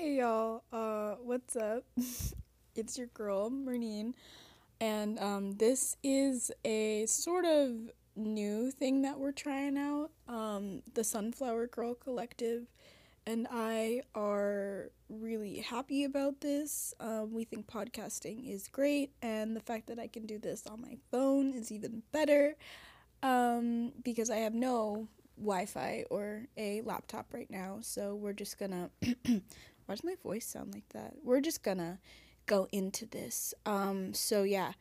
Hey y'all, uh, what's up? it's your girl, Mernine, and um, this is a sort of new thing that we're trying out. Um, the Sunflower Girl Collective and I are really happy about this. Um, we think podcasting is great, and the fact that I can do this on my phone is even better um, because I have no Wi Fi or a laptop right now. So we're just gonna Why does my voice sound like that? We're just gonna go into this. Um, so yeah,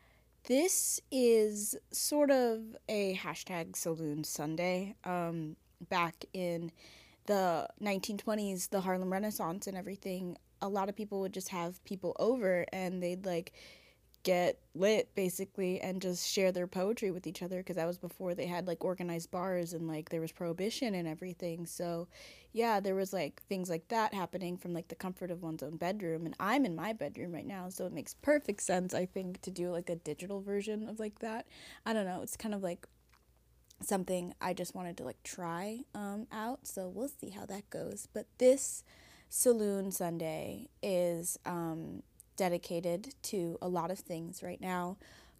this is sort of a hashtag Saloon Sunday. Um, back in the 1920s, the Harlem Renaissance and everything, a lot of people would just have people over and they'd like get lit basically and just share their poetry with each other because that was before they had like organized bars and like there was prohibition and everything. So yeah there was like things like that happening from like the comfort of one's own bedroom and i'm in my bedroom right now so it makes perfect sense i think to do like a digital version of like that. I don't know it's kind of like something i just wanted to like try um, out so we'll see how that goes. But this saloon sunday is um, dedicated to a lot of things right now.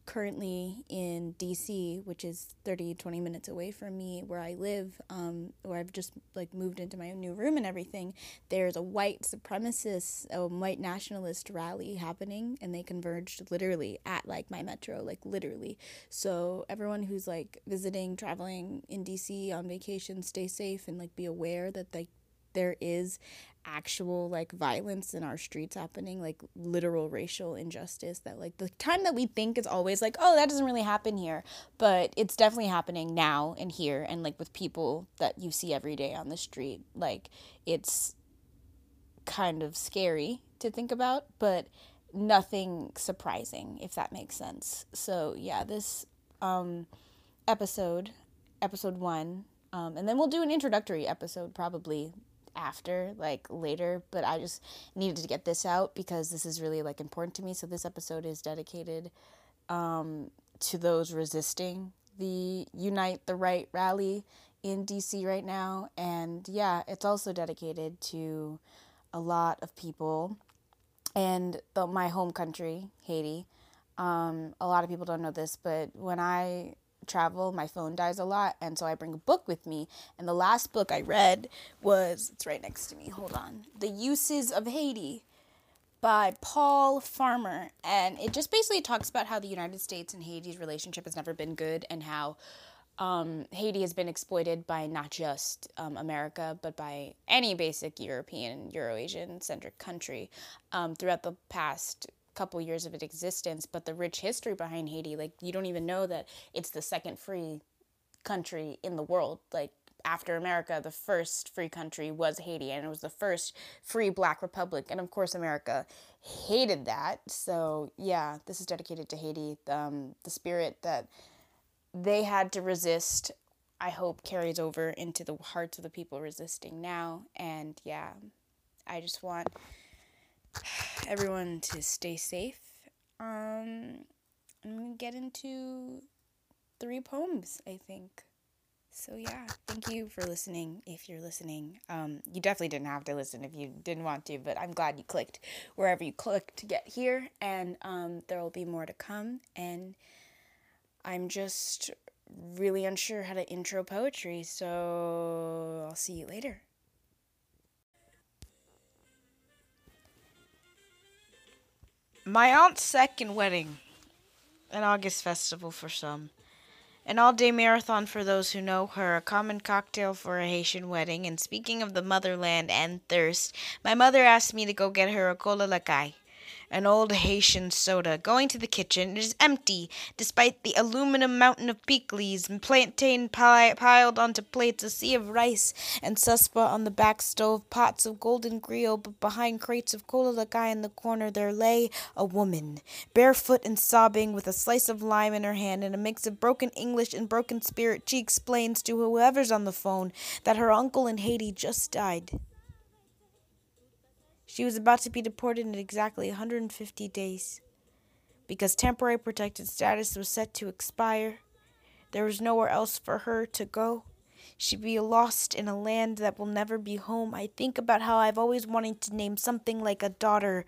Currently in DC, which is 30, 20 minutes away from me where I live, um, where I've just like moved into my new room and everything, there's a white supremacist, a white nationalist rally happening, and they converged literally at like my metro, like literally. So everyone who's like visiting, traveling in DC on vacation, stay safe and like be aware that like there is actual like violence in our streets happening like literal racial injustice that like the time that we think is always like oh that doesn't really happen here but it's definitely happening now and here and like with people that you see every day on the street like it's kind of scary to think about but nothing surprising if that makes sense. So yeah this um episode episode 1 um, and then we'll do an introductory episode probably after, like later, but I just needed to get this out because this is really like important to me. So this episode is dedicated um, to those resisting the Unite the Right rally in DC right now. And yeah, it's also dedicated to a lot of people and the, my home country, Haiti. Um, a lot of people don't know this, but when I travel, my phone dies a lot, and so I bring a book with me. And the last book I read was it's right next to me. Hold on. The Uses of Haiti by Paul Farmer, and it just basically talks about how the United States and Haiti's relationship has never been good and how um, Haiti has been exploited by not just um, America, but by any basic European, Eurasian centric country um, throughout the past couple years of its existence, but the rich history behind Haiti, like you don't even know that it's the second free country in the world. Like after America, the first free country was Haiti, and it was the first free black republic. And of course, America hated that. So, yeah, this is dedicated to Haiti. Um, the spirit that they had to resist, I hope, carries over into the hearts of the people resisting now. And yeah, I just want everyone to stay safe. Um, I'm gonna get into three poems, I think. So yeah, thank you for listening. If you're listening, um, you definitely didn't have to listen if you didn't want to, but I'm glad you clicked wherever you clicked to get here, and um, there will be more to come. And I'm just really unsure how to intro poetry, so I'll see you later. My aunt's second wedding. An August festival for some. An all day marathon for those who know her, a common cocktail for a Haitian wedding. And speaking of the motherland and thirst, my mother asked me to go get her a cola lacai an old Haitian soda. Going to the kitchen, it is empty, despite the aluminum mountain of pickles and plantain pi- piled onto plates, a sea of rice and suspa on the back stove, pots of golden griot, but behind crates of cola lacai in the corner there lay a woman, barefoot and sobbing, with a slice of lime in her hand and a mix of broken English and broken spirit. She explains to whoever's on the phone that her uncle in Haiti just died. She was about to be deported in exactly 150 days. Because temporary protected status was set to expire, there was nowhere else for her to go. She'd be lost in a land that will never be home. I think about how I've always wanted to name something like a daughter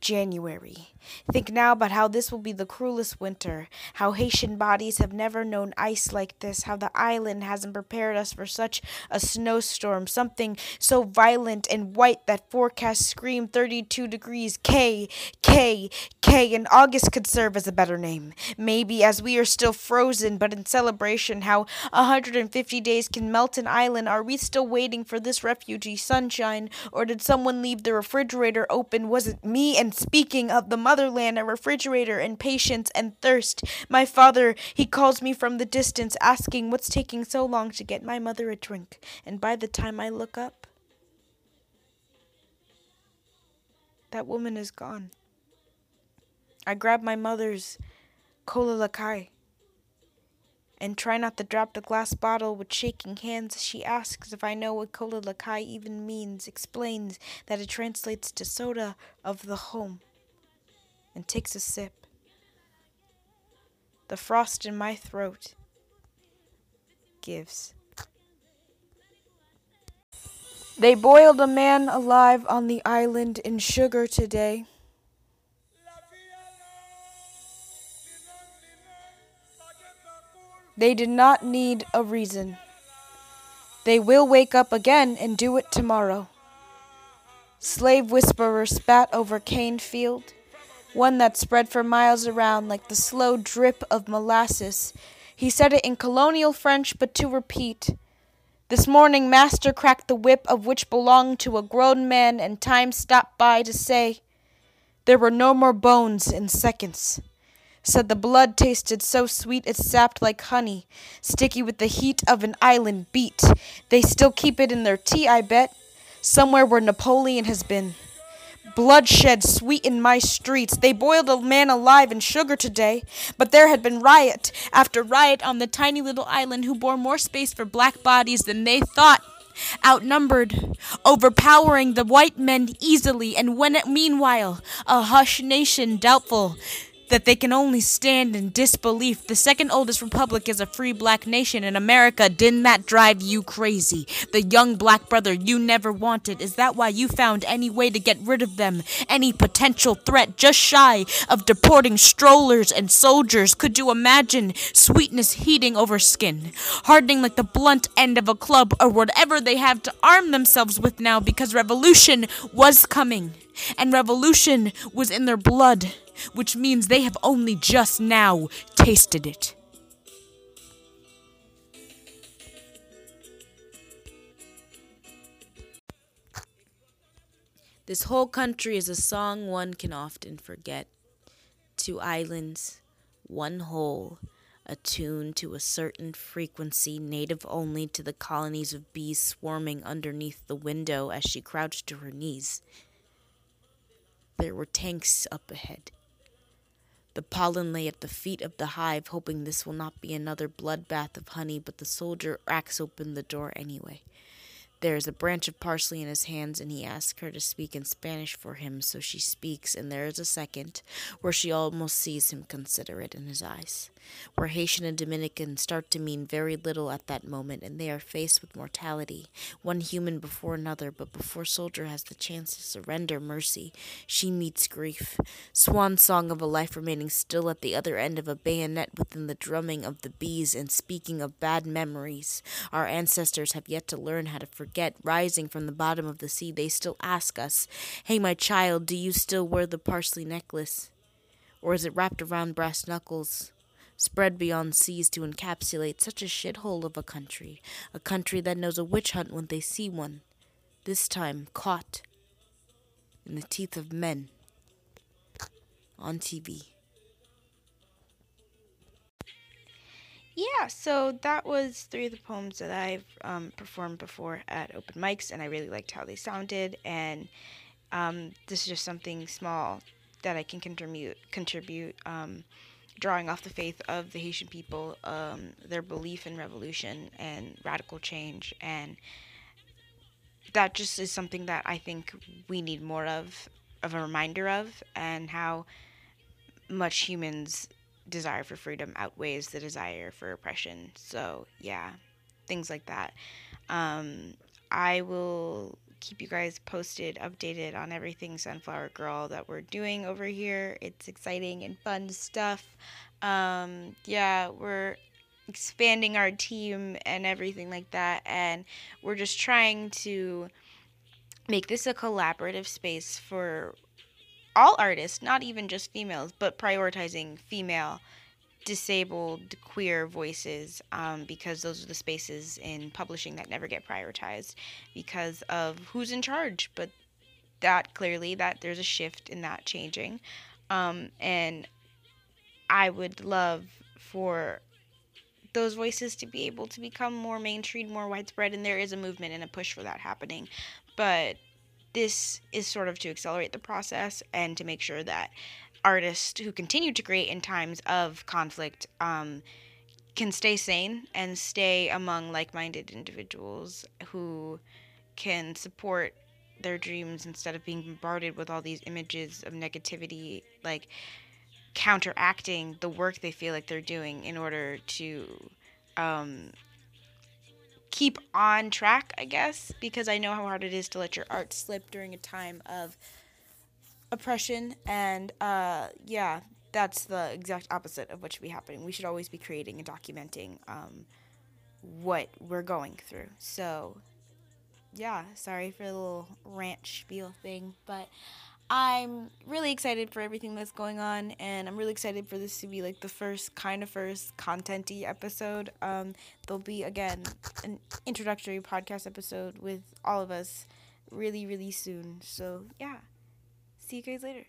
January. Think now about how this will be the cruelest winter, how Haitian bodies have never known ice like this, how the island hasn't prepared us for such a snowstorm, something so violent and white that forecasts scream 32 degrees K, K, K, and August could serve as a better name. Maybe as we are still frozen, but in celebration, how 150 days can melt an island. Are we still waiting for this refugee sunshine, or did someone leave the refrigerator open? Was it me and and speaking of the motherland, a refrigerator, and patience and thirst. My father, he calls me from the distance, asking what's taking so long to get my mother a drink. And by the time I look up, that woman is gone. I grab my mother's cola lakai and try not to drop the glass bottle with shaking hands. She asks if I know what Cola Lakai even means, explains that it translates to soda of the home, and takes a sip. The frost in my throat gives. They boiled a man alive on the island in sugar today. They did not need a reason. They will wake up again and do it tomorrow. Slave whisperer spat over cane field, one that spread for miles around like the slow drip of molasses. He said it in colonial French, but to repeat. This morning, Master cracked the whip of which belonged to a grown man, and time stopped by to say, There were no more bones in seconds said the blood tasted so sweet it sapped like honey, sticky with the heat of an island beat. They still keep it in their tea, I bet, somewhere where Napoleon has been. Bloodshed sweetened my streets. They boiled a man alive in sugar today, but there had been riot after riot on the tiny little island who bore more space for black bodies than they thought outnumbered, overpowering the white men easily, and when meanwhile a hush nation doubtful that they can only stand in disbelief. The second oldest republic is a free black nation in America. Didn't that drive you crazy? The young black brother you never wanted. Is that why you found any way to get rid of them? Any potential threat just shy of deporting strollers and soldiers? Could you imagine sweetness heating over skin, hardening like the blunt end of a club or whatever they have to arm themselves with now because revolution was coming? And revolution was in their blood which means they have only just now tasted it. This whole country is a song one can often forget. Two islands, one whole, attuned to a certain frequency native only to the colonies of bees swarming underneath the window as she crouched to her knees. There were tanks up ahead the pollen lay at the feet of the hive, hoping this will not be another bloodbath of honey, but the soldier cracks open the door anyway. There is a branch of parsley in his hands, and he asks her to speak in Spanish for him, so she speaks, and there is a second where she almost sees him consider it in his eyes, where Haitian and Dominican start to mean very little at that moment, and they are faced with mortality, one human before another, but before Soldier has the chance to surrender mercy, she meets grief, swan song of a life remaining still at the other end of a bayonet within the drumming of the bees, and speaking of bad memories, our ancestors have yet to learn how to forget forget, rising from the bottom of the sea, they still ask us, Hey, my child, do you still wear the parsley necklace? Or is it wrapped around brass knuckles? Spread beyond seas to encapsulate such a shithole of a country, a country that knows a witch hunt when they see one, this time caught in the teeth of men on TV. Yeah, so that was three of the poems that I've um, performed before at open mics, and I really liked how they sounded. And um, this is just something small that I can contribute. Contribute, um, drawing off the faith of the Haitian people, um, their belief in revolution and radical change, and that just is something that I think we need more of, of a reminder of, and how much humans desire for freedom outweighs the desire for oppression. So, yeah. things like that. Um, I will keep you guys posted, updated on everything Sunflower Girl that we're doing over here. It's exciting and fun stuff. Um, yeah, we're expanding our team and everything like that, and we're just trying to make this a collaborative space for all artists, not even just females, but prioritizing female disabled queer voices um, because those are the spaces in publishing that never get prioritized because of who's in charge. But that clearly that there's a shift in that changing. Um, and i would love for those voices to be able to become more mainstream more widespread and there is a movement and a push for that happening. But this is sort of to accelerate the process and to make sure that artists who continue to create in times of conflict um, can stay sane and stay among like-minded individuals who can support their dreams instead of being bombarded with all these images of negativity like counteracting the work they feel like they're doing in order to um, keep on track i guess because i know how hard it is to let your art slip during a time of oppression. And uh, yeah that's the exact opposite of what should be happening. We should always be creating and documenting um, what we're going through. So yeah sorry for the little rant spiel thing but i'm really excited for everything that's going on and i'm really excited for this to be like the first kind of first contenty episode. Um, there'll be again an introductory podcast episode with all of us really really soon. So yeah. See you guys later.